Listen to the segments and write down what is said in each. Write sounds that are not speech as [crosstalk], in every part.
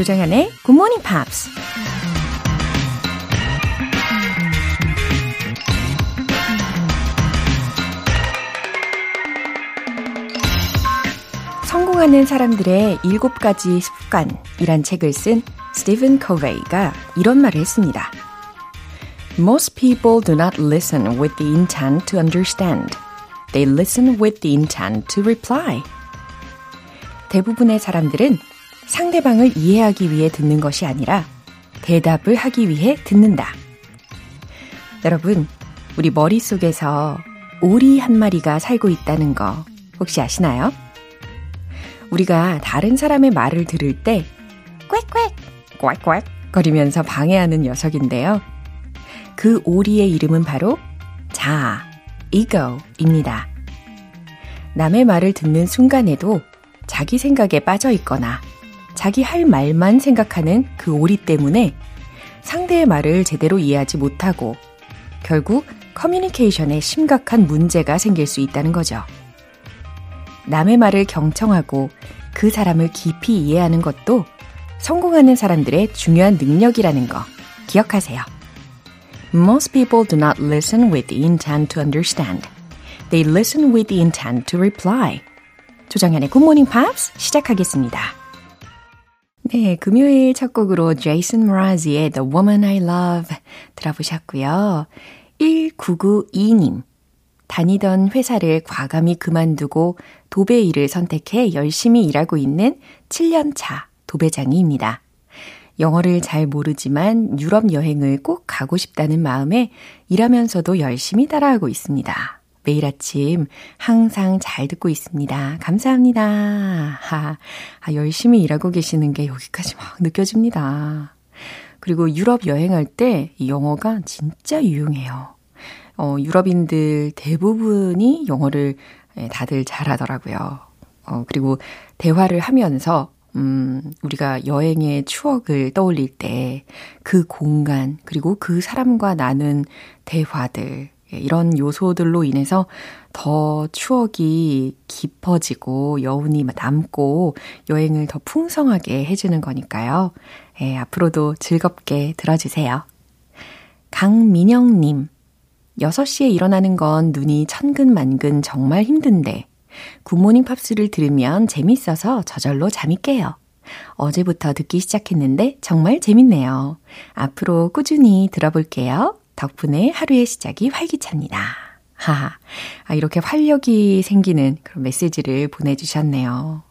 조정현의 Good Morning Pops. 성공하는 사람들의 일곱 가지 습관이란 책을 쓴 스티븐 커베이가 이런 말을 했습니다. Most people do not listen with the intent to understand. They listen with the intent to reply. 대부분의 사람들은 상대방을 이해하기 위해 듣는 것이 아니라 대답을 하기 위해 듣는다. 여러분, 우리 머릿속에서 오리 한 마리가 살고 있다는 거 혹시 아시나요? 우리가 다른 사람의 말을 들을 때 꽥꽥, 꽥꽥 거리면서 방해하는 녀석인데요. 그 오리의 이름은 바로 자, ego입니다. 남의 말을 듣는 순간에도 자기 생각에 빠져 있거나 자기 할 말만 생각하는 그 오리 때문에 상대의 말을 제대로 이해하지 못하고 결국 커뮤니케이션에 심각한 문제가 생길 수 있다는 거죠. 남의 말을 경청하고 그 사람을 깊이 이해하는 것도 성공하는 사람들의 중요한 능력이라는 거 기억하세요. Most people do not listen with the intent to understand. They listen with the intent to reply. 조정현의 Morning Pops 시작하겠습니다. 네, 금요일 첫 곡으로 제이슨 모라지의 The Woman I Love 들어보셨고요. 1992님. 다니던 회사를 과감히 그만두고 도배 일을 선택해 열심히 일하고 있는 7년차 도배장이입니다. 영어를 잘 모르지만 유럽 여행을 꼭 가고 싶다는 마음에 일하면서도 열심히 따라하고 있습니다. 매일 아침 항상 잘 듣고 있습니다. 감사합니다. 하, 아, 열심히 일하고 계시는 게 여기까지 막 느껴집니다. 그리고 유럽 여행할 때 영어가 진짜 유용해요. 어, 유럽인들 대부분이 영어를 예, 다들 잘하더라고요. 어, 그리고 대화를 하면서 음, 우리가 여행의 추억을 떠올릴 때 그 공간, 그리고 그 사람과 나눈 대화들, 예, 이런 요소들로 인해서 더 추억이 깊어지고 여운이 남고 여행을 더 풍성하게 해주는 거니까요. 예, 앞으로도 즐겁게 들어주세요. 강민영님, 6시에 일어나는 건 눈이 천근만근 정말 힘든데 굿모닝 팝스를 들으면 재밌어서 저절로 잠이 깨요. 어제부터 듣기 시작했는데 정말 재밌네요. 앞으로 꾸준히 들어볼게요. 덕분에 하루의 시작이 활기찹니다. 하하. 아, 이렇게 활력이 생기는 그런 메시지를 보내주셨네요.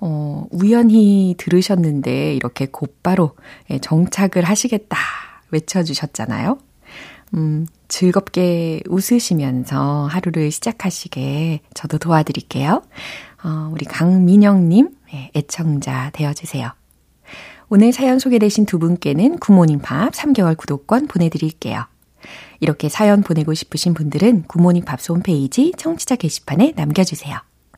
어, 우연히 들으셨는데 이렇게 곧바로 예, 정착을 하시겠다 외쳐주셨잖아요. 음, 즐겁게 웃으시면서 하루를 시작하시게 저도 도와드릴게요. 어, 우리 강민영님, 예, 애청자 되어주세요. 오늘 사연 소개되신 두 분께는 굿모닝 팝스 3개월 구독권 보내드릴게요. 이렇게 사연 보내고 싶으신 분들은 굿모닝 팝스 홈페이지 청취자 게시판에 남겨주세요.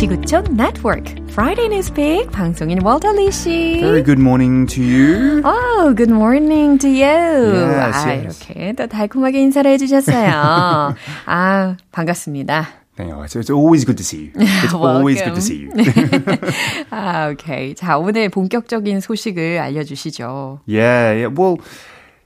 지구촌 네트워크 Friday Newspeak 방송인 월터리 씨. Very good morning to you. Oh, good morning to you. Yes, 아, yes. 이렇게 또 달콤하게 인사를 해주셨어요. [laughs] 아, 반갑습니다. Thank you. It's, it's always good to see you. It's [laughs] always good to see you. [laughs] 아, 오케이. 자, 오늘 본격적인 소식을 알려주시죠. yeah, yeah. Well,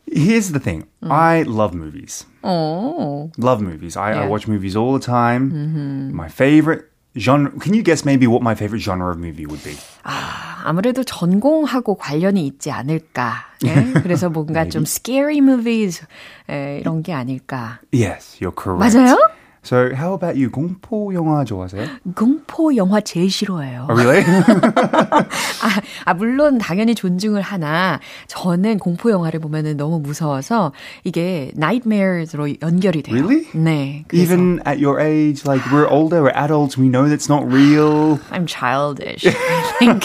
here's the thing. I love movies. 오, Love movies. I, I Yeah. watch movies all the time. My favorite genre. Can you guess maybe what my favorite genre of movie would be? 아, 아무래도 전공하고 관련이 있지 않을까. 예? 그래서 뭔가 좀 scary movies 에, 이런 게 아닐까. Yes, you're correct. 맞아요? So how about you? 공포 영화 좋아하세요? 공포 영화 제일 싫어해요. Oh, really? 아, 아, 물론 당연히 존중을 하나 저는 공포 영화를 보면은 너무 무서워서 이게 nightmares로 연결이 돼요. Really? 네. 그래서 Even at your age, like we're older, we're adults, we know that's not real. I'm childish. I think.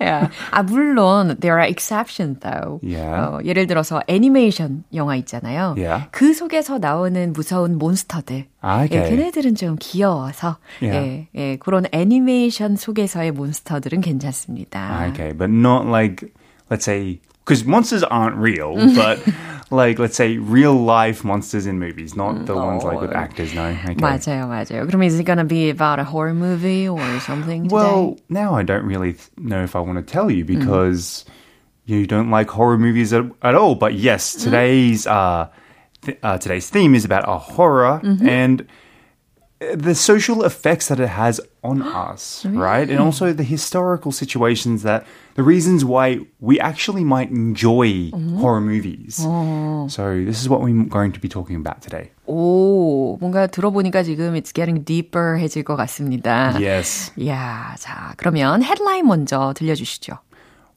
Yeah. [laughs] 아 물론 there are exceptions though. Yeah. 어, 예를 들어서 애니메이션 영화 있잖아요. Yeah. 그 속에서 나오는 무서운 몬스터들. 아, okay. 예, 걔네들은 좀 귀여워서 Yeah. 예, 예, 그런 애니메이션 속에서의 몬스터들은 괜찮습니다. Okay, but not like, let's say, because monsters aren't real, [laughs] but like, let's say, real life monsters in movies, not the ones like with actors, no. Okay. 맞아요, 맞아요. 그럼 is it gonna be about a horror movie or something today? Well, now I don't really th- know if I want to tell you because you don't like horror movies at, at all. But yes, today's uh, th- uh, today's theme is about a horror and uh, the social effects that it has on us, [gasps] right? And also the historical situations that the reasons why we actually might enjoy horror movies. So this is what we're going to be talking about today. 오, 뭔가 들어보니까 지금 it's getting deeper 해질 것 같습니다. Yes. 야, 자, 그러면 헤드라인 먼저 들려주시죠.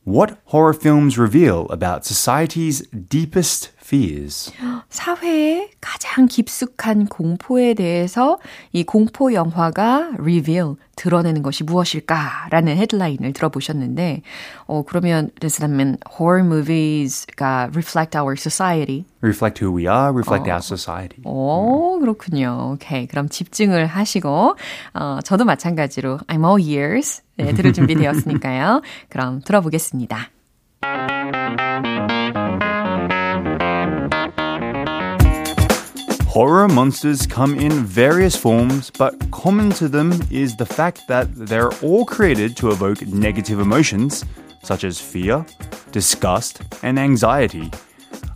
What horror films reveal about society's deepest fears? 사회의 가장 깊숙한 공포에 대해서 이 공포 영화가 reveal, 드러내는 것이 무엇일까라는 헤드라인을 들어보셨는데, 어, 그러면, does that mean horror movies가 reflect our society? reflect who we are, reflect our society. 오, 그렇군요. 오케이. 그럼 집중을 하시고, 어, 저도 마찬가지로 I'm all ears. 네, 들을 준비 되었으니까요. 그럼 들어보겠습니다. Horror monsters come in various forms, but common to them is the fact that they're all created to evoke negative emotions, such as fear, disgust, and anxiety.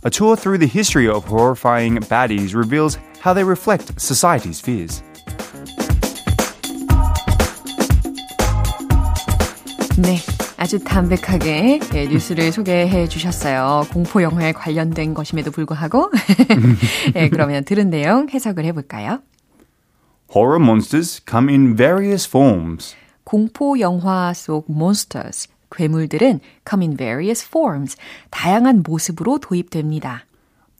A tour through the history of horrifying baddies reveals how they reflect society's fears. 네. 아주 담백하게 예, 뉴스를 소개해 주셨어요. 공포 영화에 관련된 것임에도 불구하고. [laughs] 예, 그러면 들은 내용 해석을 해볼까요? Horror monsters come in various forms. 공포 영화 속 monsters, 괴물들은 come in various forms, 다양한 모습으로 도입됩니다.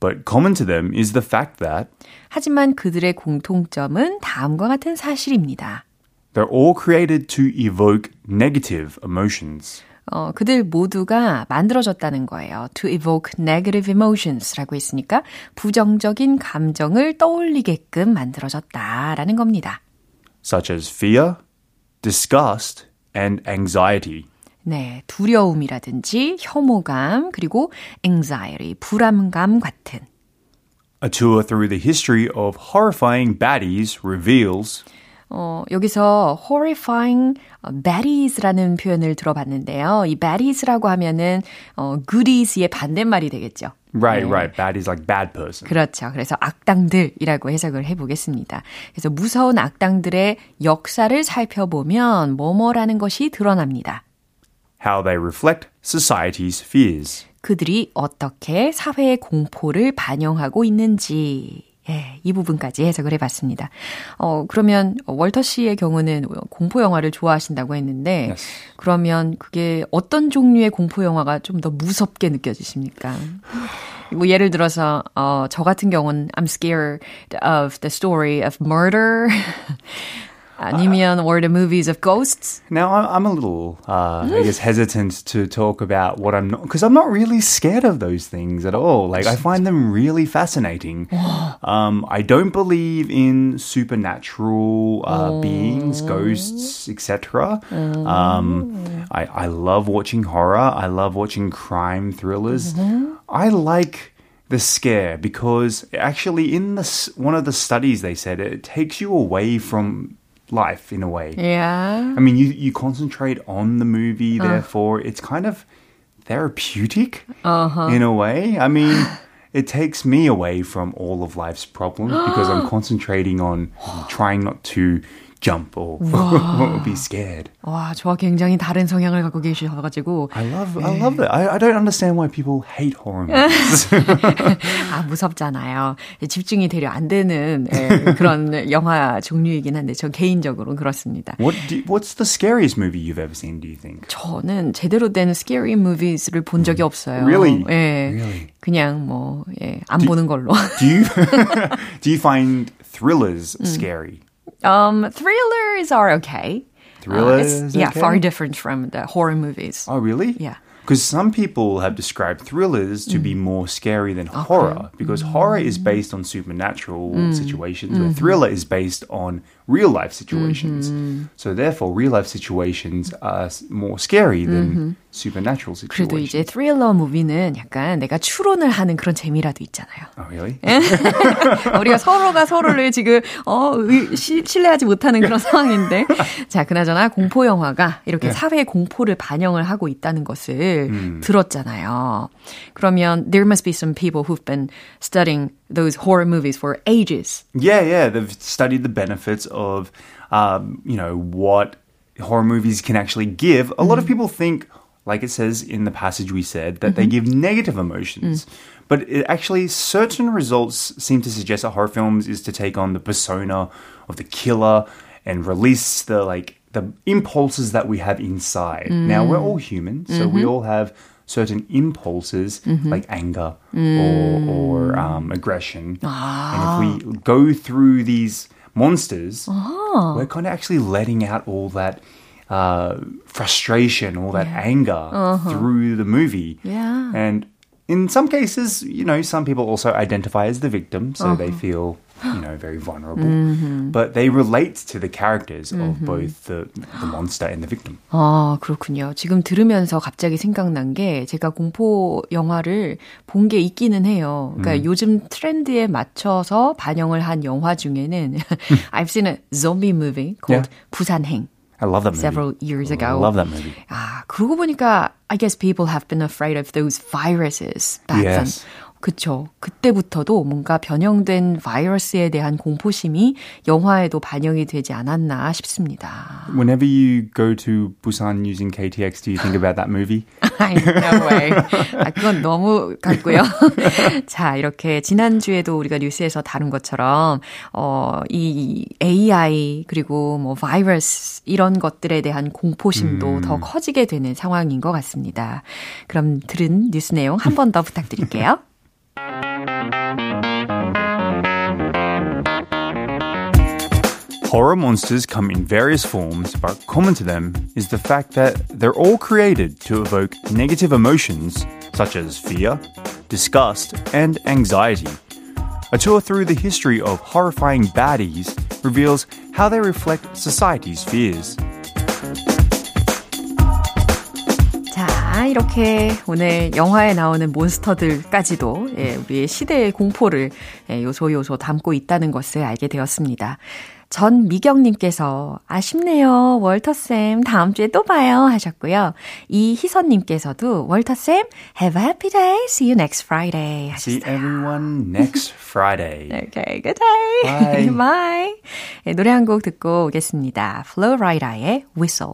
But common to them is the fact that 하지만 그들의 공통점은 다음과 같은 사실입니다. They're all created to evoke negative emotions. 어, 그들 모두가 만들어졌다는 거예요. To evoke negative emotions라고 했으니까 부정적인 감정을 떠올리게끔 만들어졌다라는 겁니다. such as fear, disgust, and anxiety. 네, 두려움이라든지 혐오감, 그리고 anxiety, 불안감 같은. A tour through the history of horrifying baddies reveals 어, 여기서 horrifying baddies라는 표현을 들어봤는데요. 이 baddies라고 하면은 어, goodies의 반대말이 되겠죠. right, 네. right, bad is like bad person. 그렇죠. 그래서 악당들이라고 해석을 해보겠습니다. 그래서 무서운 악당들의 역사를 살펴보면 뭐뭐라는 것이 드러납니다. How they reflect society's fears. 그들이 어떻게 사회의 공포를 반영하고 있는지. 예, 이 부분까지 해석을 해봤습니다. 어, 그러면 월터 씨의 경우는 공포 영화를 좋아하신다고 했는데, Yes. 그러면 그게 어떤 종류의 공포 영화가 좀 더 무섭게 느껴지십니까? 뭐 예를 들어서 어, 저 같은 경우는 I'm scared of the story of murder. 아니면 or the movies of ghosts. Now, I- I'm a little, uh, I guess, hesitant to talk about what I'm not, because I'm not really scared of those things at all. Like, I find them really fascinating. [gasps] Um, I don't believe in supernatural uh, beings, ghosts, etc. Um, I, I love watching horror. I love watching crime thrillers. I like the scare because actually, in the s- one of the studies, they said it takes you away from life in a way. Yeah. I mean, you, you concentrate on the movie, uh. therefore, it's kind of therapeutic uh-huh. in a way. I mean, it takes me away from all of life's problems because I'm [gasps] concentrating on trying not to jump or, or be scared. 와, 저와 굉장히 다른 성향을 갖고 계셔가지고. I love, I love it. I, I don't understand why people hate horror movies. 아, 무섭잖아요. 집중이 되려 안 되는 예, 그런 영화 종류이긴 한데, 저 개인적으로는 그렇습니다. What do, what's the scariest movie you've ever seen, do you think? 저는 제대로 된 scary movies를 본 적이 없어요. Really? 예. Really? 그냥 뭐, 예, 안 보는 걸로. Do you, do you find thrillers scary? Um, thrillers are okay. Thrillers, Uh, yeah, okay? far different from the horror movies. Oh, really? Yeah. Because some people have described thrillers to be more scary than horror, because horror is based on supernatural situations, where thriller is based on real life situations. So therefore, real life situations are more scary than supernatural 그래도 situations. 이제 thriller 무비는 약간 내가 추론을 하는 그런 재미라도 있잖아요. Oh, really? 우리가 서로가 서로를 지금 어 의- 시, 신뢰하지 못하는 그런 상황인데 자 그나저나 공포 영화가 이렇게 사회 공포를 반영을 하고 있다는 것을 들었잖아요. 그러면 there must be some people who've been studying those horror movies for ages. Yeah, yeah. They've studied the benefits of, um, you know, what horror movies can actually give. A lot of mm-hmm. people think, like it says in the passage we said, that they mm-hmm. give negative emotions. Mm. But it actually, certain results seem to suggest that horror films is to take on the persona of the killer and release the like the impulses that we have inside. Now we're mm. all human, so we mm-hmm. all have certain impulses mm-hmm. like anger mm. or, or um, aggression. And if ah. we go through these monsters, uh-huh. we're kind of actually letting out all that uh, frustration, all that anger uh-huh. through the movie. Yeah. And in some cases, you know, some people also identify as the victim, so they uh-huh. feel, you know, very vulnerable. But they relate to the characters of both the, the monster and the victim. 아, 그렇군요. 지금 들으면서 갑자기 생각난 게 제가 공포 영화를 본 게 있기는 해요. 그러니까 요즘 트렌드에 맞춰서 반영을 한 영화 중에는 I've seen a zombie movie called Yeah. 부산행. I love that movie. Several years ago. I love that movie. 아, 그러고 보니까 I guess people have been afraid of those viruses back then. 그쵸. 그때부터도 뭔가 변형된 바이러스에 대한 공포심이 영화에도 반영이 되지 않았나 싶습니다. Whenever you go to Busan using KTX, do you think about that movie? [laughs] no way. 아, 그건 너무 같고요. [laughs] 자, 이렇게 지난주에도 우리가 뉴스에서 다룬 것처럼, 어, 이 AI, 그리고 뭐, 바이러스, 이런 것들에 대한 공포심도 더 커지게 되는 상황인 것 같습니다. 그럼 들은 뉴스 내용 한 번 더 부탁드릴게요. [laughs] Horror monsters come in various forms, but common to them is the fact that they're all created to evoke negative emotions such as fear, disgust, and anxiety. A tour through the history of horrifying baddies reveals how they reflect society's fears. 이렇게 오늘 영화에 나오는 몬스터들까지도 예, 우리의 시대의 공포를 예, 요소 요소 담고 있다는 것을 알게 되었습니다. 전미경님께서 아쉽네요. 월터쌤 다음 주에 또 봐요 하셨고요. 이희선님께서도 월터쌤 have a happy day. See you next Friday See 하셨어요. everyone next Friday. [laughs] Okay, good day. Bye. [laughs] Bye. 예, 노래 한 곡 듣고 오겠습니다. Flowrider의 Whistle.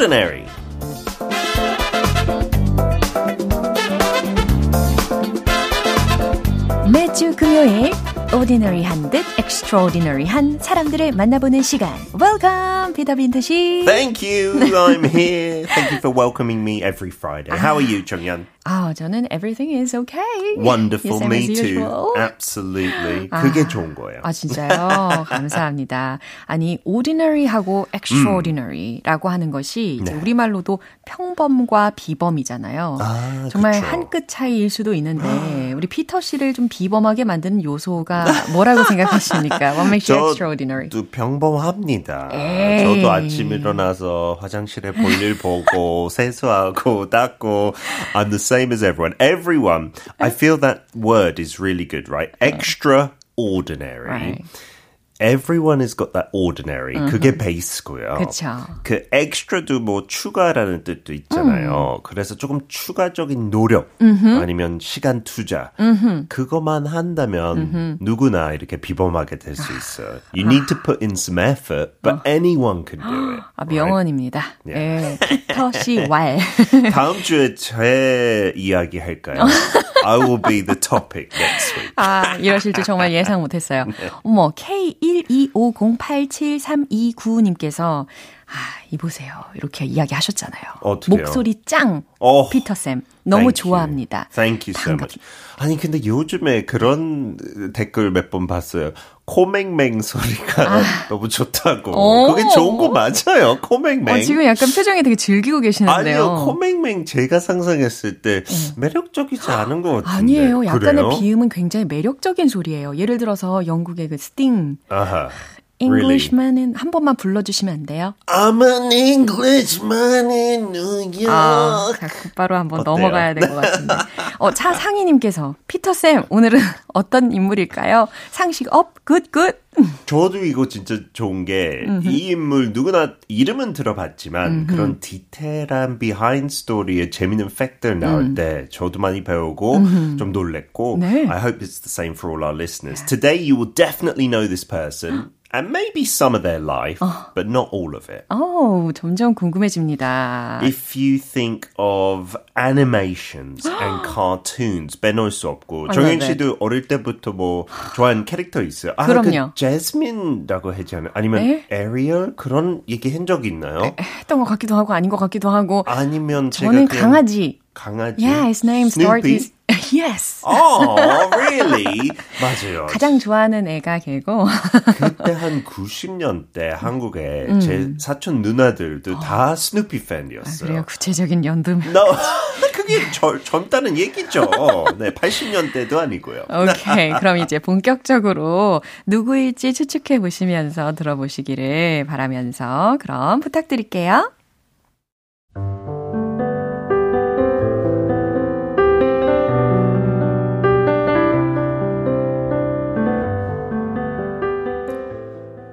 Extraordinary. Ordinary한 듯 extraordinary한 사람들을 만나보는 시간. Welcome, 피터 빈트 씨. Thank you. I'm here. Thank you for welcoming me every Friday. How are you, Chongyan? 아, 저는 everything is okay. Wonderful, me too. Absolutely. 그게 좋은 거예요. 아, 진짜요? 감사합니다. 아니, ordinary하고 extraordinary라고 하는 것이 이제 네. 우리말로도 평범과 비범이잖아요. 아, 정말. 한 끗 차이일 수도 있는데 우리 피터 씨를 좀 비범하게 만드는 요소가 뭐라고 생각하십니까? What makes you extraordinary? 저도 평범합니다. 에이. 저도 아침 일어나서 화장실에 볼일 보고 세수하고 닦고 I'm the same as everyone. Everyone. I feel that word is really good, right? Extraordinary. Right. Everyone has got that ordinary. 그게 베이스고요. 그쵸. 그 extra도 뭐 추가라는 뜻도 있잖아요. 그래서 조금 추가적인 노력 아니면 시간 투자 그것만 한다면 누구나 이렇게 비범하게 될 수 있어요. You need to put in some effort, but anyone can do it. 아, 명언입니다. 예. 피터 씨 왈. [laughs] 다음 주에 제 이야기 할까요? I will be the topic next week. 아, 이러실 줄 정말 예상 못했어요. [laughs] 어머, K125087329님께서, 아, 이보세요. 이렇게 이야기하셨잖아요. 목소리 짱! 어, 피터 쌤. 너무 Thank. 좋아합니다. Thank you so much. 아니 근데 요즘에 그런 댓글 몇 번 봤어요. 코맹맹 소리가 너무 좋다고. 오. 그게 좋은 거 맞아요. 코맹맹. 어, 지금 약간 표정이 되게 즐기고 계시는데요. 아니요, 코맹맹 제가 상상했을 때 매력적이지 않은 것 같은데. 아니에요. 약간의 그래요? 비음은 굉장히 매력적인 소리예요. 예를 들어서 영국의 그 스팅, 아하. Really? Englishman은 한 번만 불러주시면 안 돼요? I'm an Englishman in New York. 아, 자, 곧바로 한번 어때요? 넘어가야 될 것 같은데. 어, 차상희님께서, 피터 쌤, 오늘은 [laughs] 어떤 인물일까요? 상식 up, good, good. 저도 이거 진짜 좋은 게 이 인물 누구나 이름은 들어봤지만 그런 디테일한 behind story의 재밌는 fact들 나올 때 저도 많이 배우고 좀 놀랬고 네. I hope it's the same for all our listeners. Today you will definitely know this person and maybe some of their life, but not all of it. 어우, 점점 궁금해집니다. If you think of animations [gasps] and cartoons, 빼놓을 수 없고 정현 love 씨도 어릴 때부터 뭐 좋아하는 캐릭터 있어요? 아, 그럼요. 그 제스민이라고 하지 않아요? 아니면 네? 에리얼 그런 얘기 한 적 있나요? 했던 것 같기도 하고 아닌 것 같기도 하고. 아니면 저는 강아지. 강아지. Yeah, his name Snoopy? [laughs] yes. Oh, really? 맞아요. 가장 좋아하는 애가 걔고. [laughs] 그때 한 90년대 한국에 음. 제 사촌 누나들도 다 스누피 팬이었어요. 아, 그래요, 구체적인 연금. [laughs] No, 그게 절, 젊다는 얘기죠. 네, 80년대도 아니고요. 오케이. 그럼 이제 본격적으로 누구일지 추측해 보시면서 들어보시기를 바라면서 그럼 부탁드릴게요.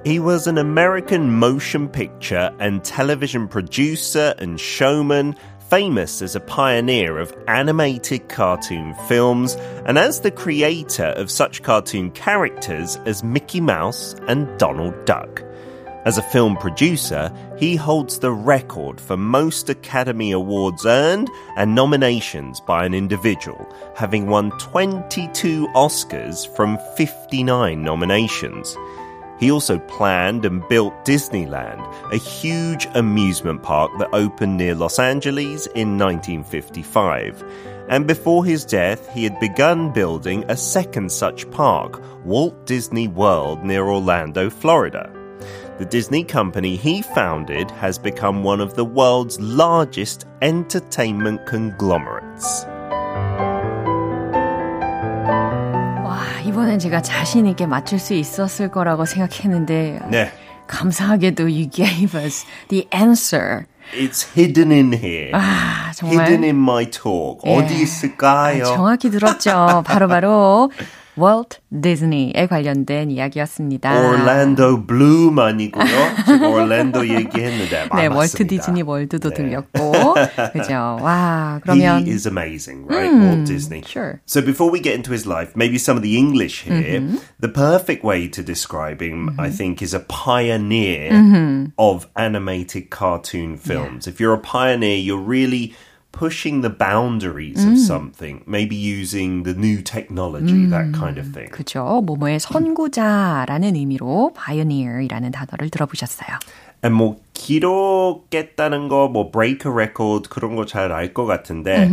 He was an American motion picture and television producer and showman, famous as a pioneer of animated cartoon films and as the creator of such cartoon characters as Mickey Mouse and Donald Duck. As a film producer, he holds the record for most Academy Awards earned and nominations by an individual, having won 22 Oscars from 59 nominations. He also planned and built Disneyland, a huge amusement park that opened near Los Angeles in 1955. And before his death, he had begun building a second such park, Walt Disney World near Orlando, Florida. The Disney company he founded has become one of the world's largest entertainment conglomerates. 이번엔 제가 자신 있게 맞출 수 있었을 거라고 생각했는데 네. 감사하게도 you gave us the answer. It's hidden in here. 아, 정말 hidden in my talk. 예. 어디 있을까요? 아, 정확히 들었죠. 바로바로 월트 디즈니에 관련된 이야기였습니다. Orlando Bloom 아니고요. 지금 Orlando 얘기했는데 네, 아, 월트 맞습니다. 디즈니 월드도 네. 들렸고. [laughs] 그죠. 와, 그러면 He is amazing, right? Walt Disney. sure. So before we get into his life, maybe some of the English here. The perfect way to describe him, I think, is a pioneer of animated cartoon films. If you're a pioneer, you're really pushing the boundaries of something, maybe using the new technology, that kind of thing. 그죠. 뭐뭐의 선구자라는 의미로 pioneer이라는 단어를 들어보셨어요. And 뭐 기록했다는 거, 뭐 break a record 그런 거 잘 알 것 같은데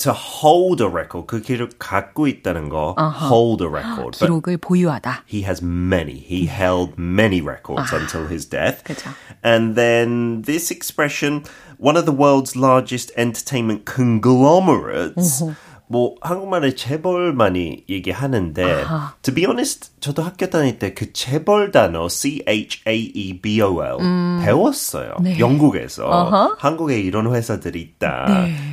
to hold a record, 그 기록 갖고 있다는 거, hold a record. But 기록을 보유하다. he has many. He held many records until his death. 그죠. And then this expression, one of the world's largest entertainment conglomerates. 뭐 한국말에 재벌 많이 얘기하는데 to be honest 저도 학교 다닐 때 그 재벌 단어 C H A E B O L 배웠어요. 영국에서 한국에 이런 회사들이 있다.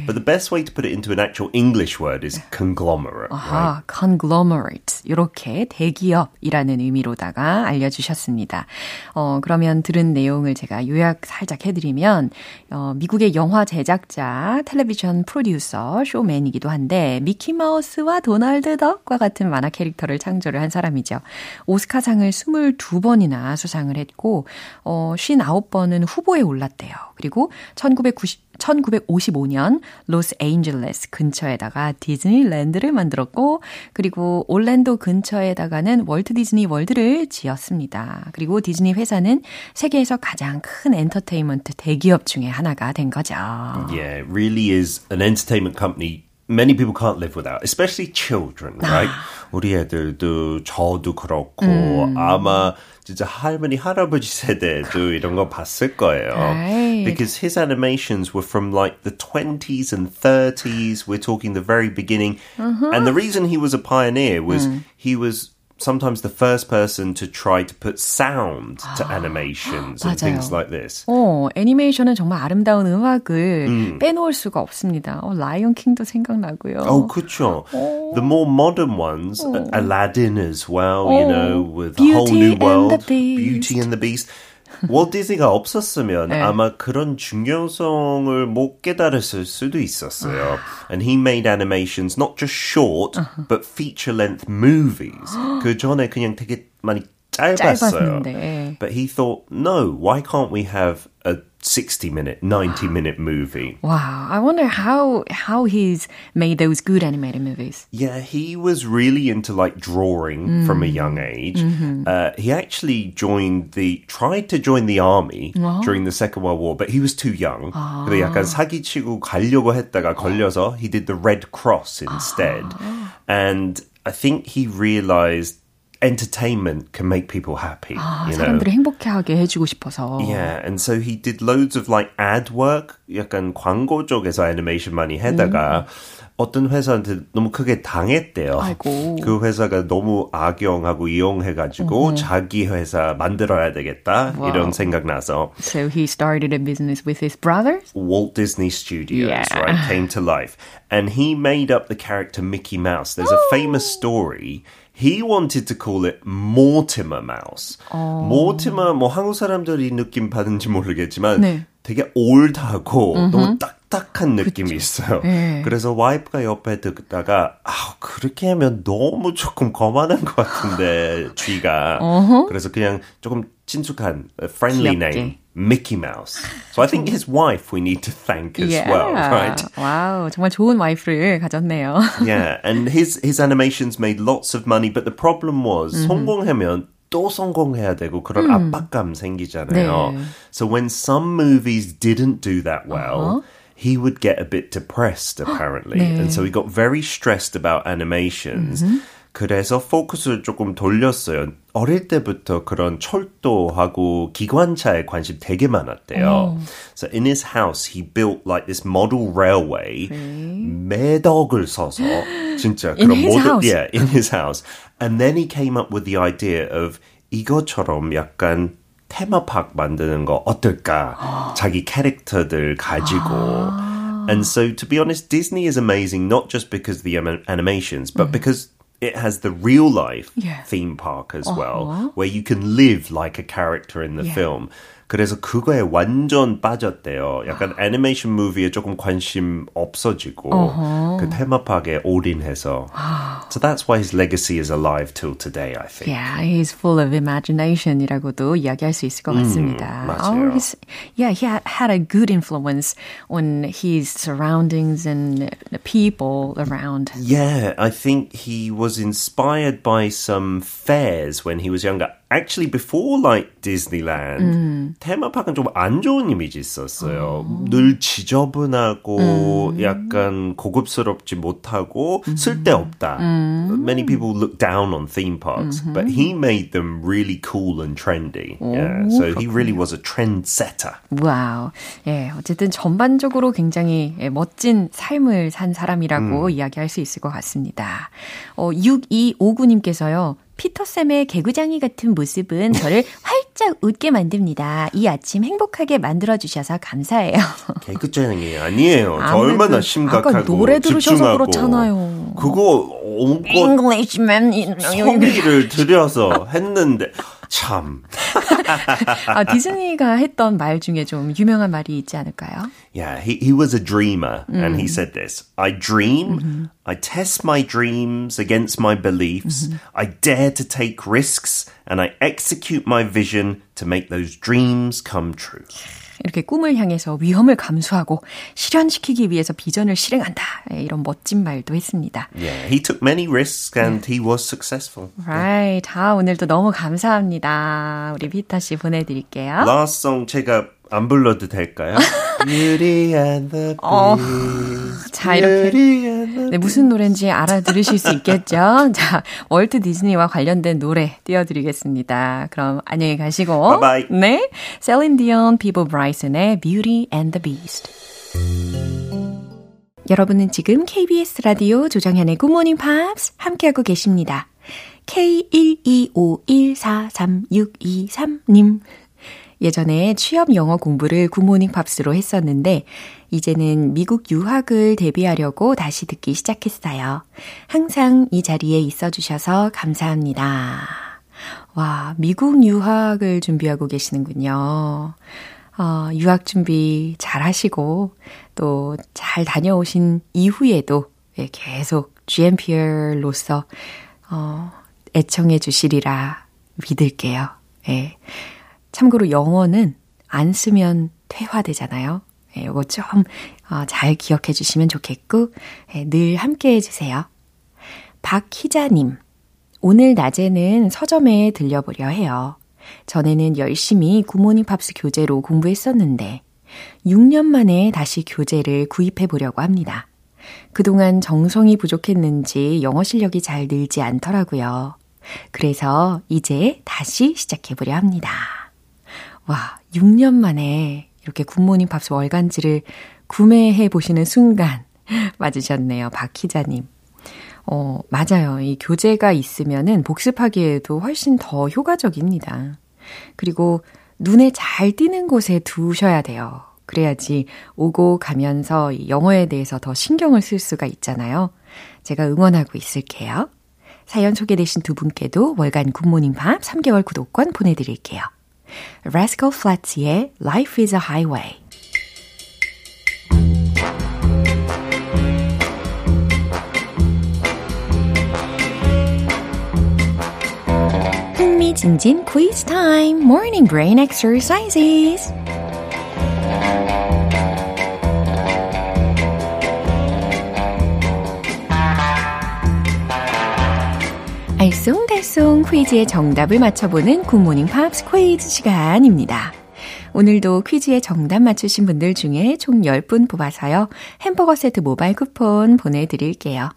But the best way to put it into an actual English word is conglomerate. 아, right? conglomerate. 이렇게 대기업이라는 의미로다가 알려주셨습니다. 어, 그러면 들은 내용을 제가 요약 살짝 해드리면, 어, 미국의 영화 제작자, 텔레비전 프로듀서, 쇼맨이기도 한데, 미키마우스와 도널드 덕과 같은 만화 캐릭터를 창조를 한 사람이죠. 오스카상을 22번이나 수상을 했고, 어, 59번은 후보에 올랐대요. 그리고 1990, 1955년 로스앤젤레스 근처에다가 디즈니랜드를 만들었고 그리고 올랜도 근처에다가는 월트 디즈니 월드를 지었습니다. 그리고 디즈니 회사는 세계에서 가장 큰 엔터테인먼트 대기업 중에 하나가 된 거죠. Yeah, really is an entertainment company many people can't live without, especially children, right? 우리 애들도 저도 그렇고 아마 진짜 할머니 할아버지 세대도 이런 거 봤을 거예요. Right. Because his animations were from like the 20s and 30s. We're talking the very beginning. And the reason he was a pioneer was he was sometimes the first person to try to put sound to [gasps] animations and things 맞아요. like this. 어, 애니메이션은 정말 아름다운 음악을 빼놓을 수가 없습니다. 어, 라이온 킹도 생각나고요. Oh, 그쵸. The more modern ones, Aladdin as well, you know, with the whole Beauty new and the world, Beast. Beauty and the Beast. 월트 디즈니가 없었으면 네. 아마 그런 중요성을 못 깨달았을 수도 있었어요. And he made animations not just short, but feature-length movies. 그 전에 그냥 되게 많이 짧았어요. 짧았는데. But he thought, no, why can't we have a 60 minute, 90 minute movie? [gasps] Wow, I wonder how how he's made those good animated movies. Yeah, he was really into like drawing from a young age. Uh, he actually joined the tried to join the army during the Second World War, but he was too young. 그래서 약간 사기치고 가려고 했다가 걸려서 he did the Red Cross instead. And I think he realized entertainment can make people happy. 아, you know? 사람들을 행복해하게 해주고 싶어서. Yeah, and so he did loads of like ad work, 약간 광고 쪽에서 애니메이션 많이 하다가 어떤 회사한테 너무 크게 당했대요. 아이고. 그 회사가 너무 악용하고 이용해가지고 자기 회사 만들어야 되겠다 이런 생각 나서 So he started a business with his brother. Walt Disney Studios, Yeah. right, came to life. And he made up the character Mickey Mouse. There's a famous story. He wanted to call it Mortimer Mouse. Mortimer, 뭐 한국 사람들이 느낌 받은지 모르겠지만 네. 되게 올드하고 너무 딱딱한 느낌이 있어요. 네. 그래서 와이프가 옆에 듣다가 아 그렇게 하면 너무 조금 거만한 것 같은데 [laughs] 쥐가 그래서 그냥 조금 친숙한 friendly 귀엽게. name Mickey Mouse. So I think his wife we need to thank as well, right? 와우, 정말 좋은 와이프를 가졌네요. [laughs] Yeah, and his his animations made lots of money, but the problem was 성공하면 또 성공해야 되고 그런 압박감 생기잖아요. 네. So when some movies didn't do that well, he would get a bit depressed apparently. [gasps] 네. And so he got very stressed about animations. 그래서 포커스를 조금 돌렸어요. 어릴 때부터 그런 철도하고 기관차에 관심 되게 많았대요. So in his house, he built like this model railway. 매덕을 써서 진짜 In 그런 his 모든 house? yeah, in his house. And then he came up with the idea of 이것처럼 약간 테마파크 만드는 거 어떨까? 자기 캐릭터들 가지고. And so, to be honest, Disney is amazing not just because of the anim- animations, but because it has the real life Yeah. theme park as oh, well, where you can live like a character in the Yeah. film. 그래서 그거에 완전 빠졌대요. 약간 애니메이션 무비에 조금 관심 없어지고 그 테마파크에 올인해서. So that's why his legacy is alive till today, I think. Yeah, he's full of imagination이라고도 이야기할 수 있을 것 같습니다. 맞아요. Oh, he's, yeah, he had, had a good influence on his surroundings and the people around. Yeah, I think he was inspired by some fairs when he was younger. Actually before like Disneyland 음. 테마파크는 좀 안 좋은 이미지 있었어요. 늘 지저분하고 음. 약간 고급스럽지 못하고 쓸데없다. 음. Many people look down on theme parks, but he made them really cool and trendy. yeah, so he really was a trendsetter. Wow. 예, 어쨌든 전반적으로 굉장히 예, 멋진 삶을 산 사람이라고 이야기할 수 있을 것 같습니다. 어, 6259님께서요. 피터쌤의 개구장이 같은 모습은 저를 [laughs] 활짝 웃게 만듭니다. 이 아침 행복하게 만들어주셔서 감사해요. [laughs] 개그쟁이 아니에요. 저 얼마나 심각하고 아까 노래 들으셔서 집중하고. 그렇잖아요. 그거 온것. 성의를 들여서 했는데 참. [laughs] 아, 디즈니가 했던 말 중에 좀 유명한 말이 있지 않을까요? Yeah, he, he was a dreamer, and he said this I dream, I test my dreams against my beliefs, I dare to take risks, and I execute my vision to make those dreams come true. 이렇게 꿈을 향해서 위험을 감수하고 실현시키기 위해서 비전을 실행한다. 예, 이런 멋진 말도 했습니다. Yeah, he took many risks and he was successful. Right. 아, 오늘도 너무 감사합니다. 우리 피터 씨 보내드릴게요. Last song 제가 안 불러도 될까요? Beauty and the Beast. 자, 이렇게. Beauty and the 네, 무슨 노래인지 알아들으실 수 있겠죠? [laughs] 자, 월트 디즈니와 관련된 노래 띄워드리겠습니다. 그럼 안녕히 가시고. Bye bye. 네. 셀린 디온, 피보 브라이슨의 Beauty and the Beast. 여러분은 지금 KBS 라디오 조정현의 굿모닝 팝스 함께하고 계십니다. K125143623님. 예전에 취업 영어 공부를 굿모닝 팝스로 했었는데, 이제는 미국 유학을 대비하려고 다시 듣기 시작했어요. 항상 이 자리에 있어 주셔서 감사합니다. 와, 미국 유학을 준비하고 계시는군요. 어, 유학 준비 잘 하시고, 또 잘 다녀오신 이후에도 예, 계속 GMPR로서, 어, 애청해 주시리라 믿을게요. 예. 참고로 영어는 안 쓰면 퇴화되잖아요. 예, 요거 좀, 어, 잘 기억해 주시면 좋겠고, 예, 늘 함께 해주세요. 박희자님, 오늘 낮에는 서점에 들려보려 해요. 전에는 열심히 굿모닝 팝스 교재로 공부했었는데, 6년 만에 다시 교재를 구입해 보려고 합니다. 그동안 정성이 부족했는지 영어 실력이 잘 늘지 않더라고요. 그래서 이제 다시 시작해 보려 합니다. 와, 6년 만에 이렇게 굿모닝 팝스 월간지를 구매해 보시는 순간 [laughs] 맞으셨네요. 박희자님. 어, 맞아요. 이 교재가 있으면은 복습하기에도 훨씬 더 효과적입니다. 그리고 눈에 잘 띄는 곳에 두셔야 돼요. 그래야지 오고 가면서 이 영어에 대해서 더 신경을 쓸 수가 있잖아요. 제가 응원하고 있을게요. 사연 소개되신 두 분께도 월간 굿모닝 팝 3개월 구독권 보내드릴게요. Rascal Flats의 Life is a Highway. 흥미진진 quiz time, morning brain exercises. 알쏭달쏭 퀴즈의 정답을 맞춰보는 굿모닝 팝스 퀴즈 시간입니다. 오늘도 퀴즈의 정답 맞추신 분들 중에 총 10분 뽑아서요. 햄버거 세트 모바일 쿠폰 보내드릴게요.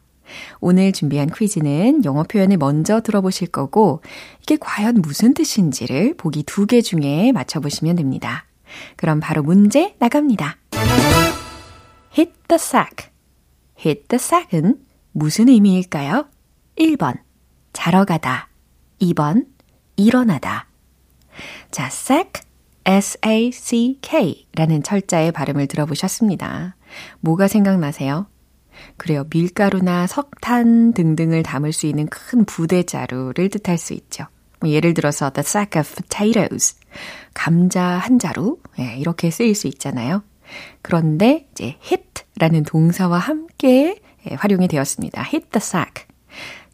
오늘 준비한 퀴즈는 영어 표현을 먼저 들어보실 거고, 이게 과연 무슨 뜻인지를 보기 두 개 중에 맞춰보시면 됩니다. 그럼 바로 문제 나갑니다. hit the sack. hit the sack은 무슨 의미일까요? 1번, 자러 가다. 2번, 일어나다. 자, sack, S-A-C-K 라는 철자의 발음을 들어보셨습니다. 뭐가 생각나세요? 그래요. 밀가루나 석탄 등등을 담을 수 있는 큰 부대자루를 뜻할 수 있죠. 뭐 예를 들어서 the sack of potatoes. 감자 한 자루. 예, 이렇게 쓰일 수 있잖아요. 그런데 이제 hit라는 동사와 함께 예, 활용이 되었습니다. hit the sack.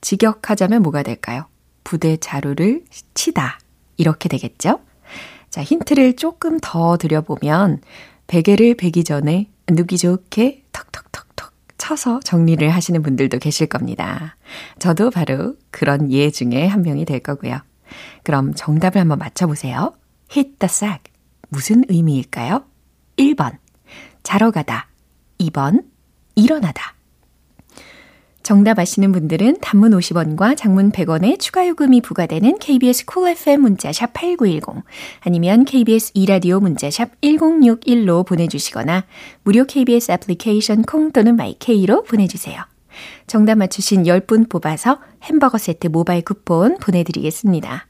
직역하자면 뭐가 될까요? 부대 자루를 치다. 이렇게 되겠죠? 자, 힌트를 조금 더 드려보면, 베개를 베기 전에 누기 좋게 턱턱턱턱 쳐서 정리를 하시는 분들도 계실 겁니다. 저도 바로 그런 예 중에 한 명이 될 거고요. 그럼 정답을 한번 맞춰보세요. hit the sack. 무슨 의미일까요? 1번. 자러 가다. 2번. 일어나다. 정답 아시는 분들은 단문 50원과 장문 100원의 추가 요금이 부과되는 KBS cool cool FM 문자샵 8910 아니면 KBS 이라디오 문자샵 1061로 보내주시거나 무료 KBS 애플리케이션 콩 또는 마이케이로 보내주세요. 정답 맞추신 10분 뽑아서 햄버거 세트 모바일 쿠폰 보내드리겠습니다.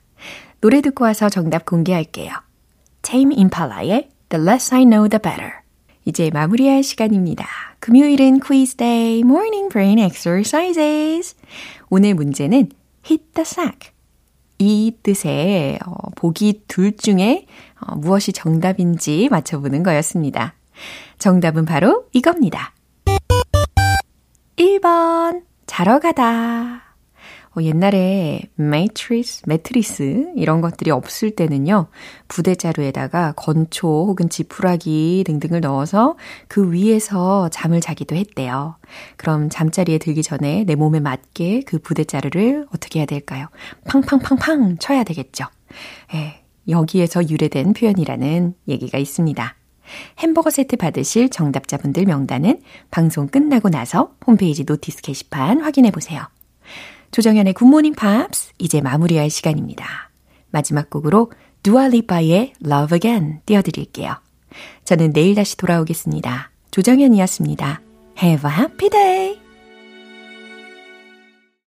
노래 듣고 와서 정답 공개할게요. Tame Impala의 The Less I Know The Better 이제 마무리할 시간입니다. 금요일은 quiz day, morning brain exercises. 오늘 문제는 hit the sack. 이 뜻의 어, 보기 둘 중에 어, 무엇이 정답인지 맞춰보는 거였습니다. 정답은 바로 이겁니다. 1번, 자러 가다. 어, 옛날에 매트리스, 매트리스 이런 것들이 없을 때는요. 부대자루에다가 건초 혹은 지푸라기 등등을 넣어서 그 위에서 잠을 자기도 했대요. 그럼 잠자리에 들기 전에 내 몸에 맞게 그 부대자루를 어떻게 해야 될까요? 팡팡팡팡 쳐야 되겠죠. 예, 여기에서 유래된 표현이라는 얘기가 있습니다. 햄버거 세트 받으실 정답자분들 명단은 방송 끝나고 나서 홈페이지 notice 게시판 확인해 보세요. 조정현의 굿모닝 팝스 이제 마무리할 시간입니다. 마지막 곡으로 두알리파의 Love Again 띄워드릴게요. 저는 내일 다시 돌아오겠습니다. 조정현이었습니다. Have a happy day!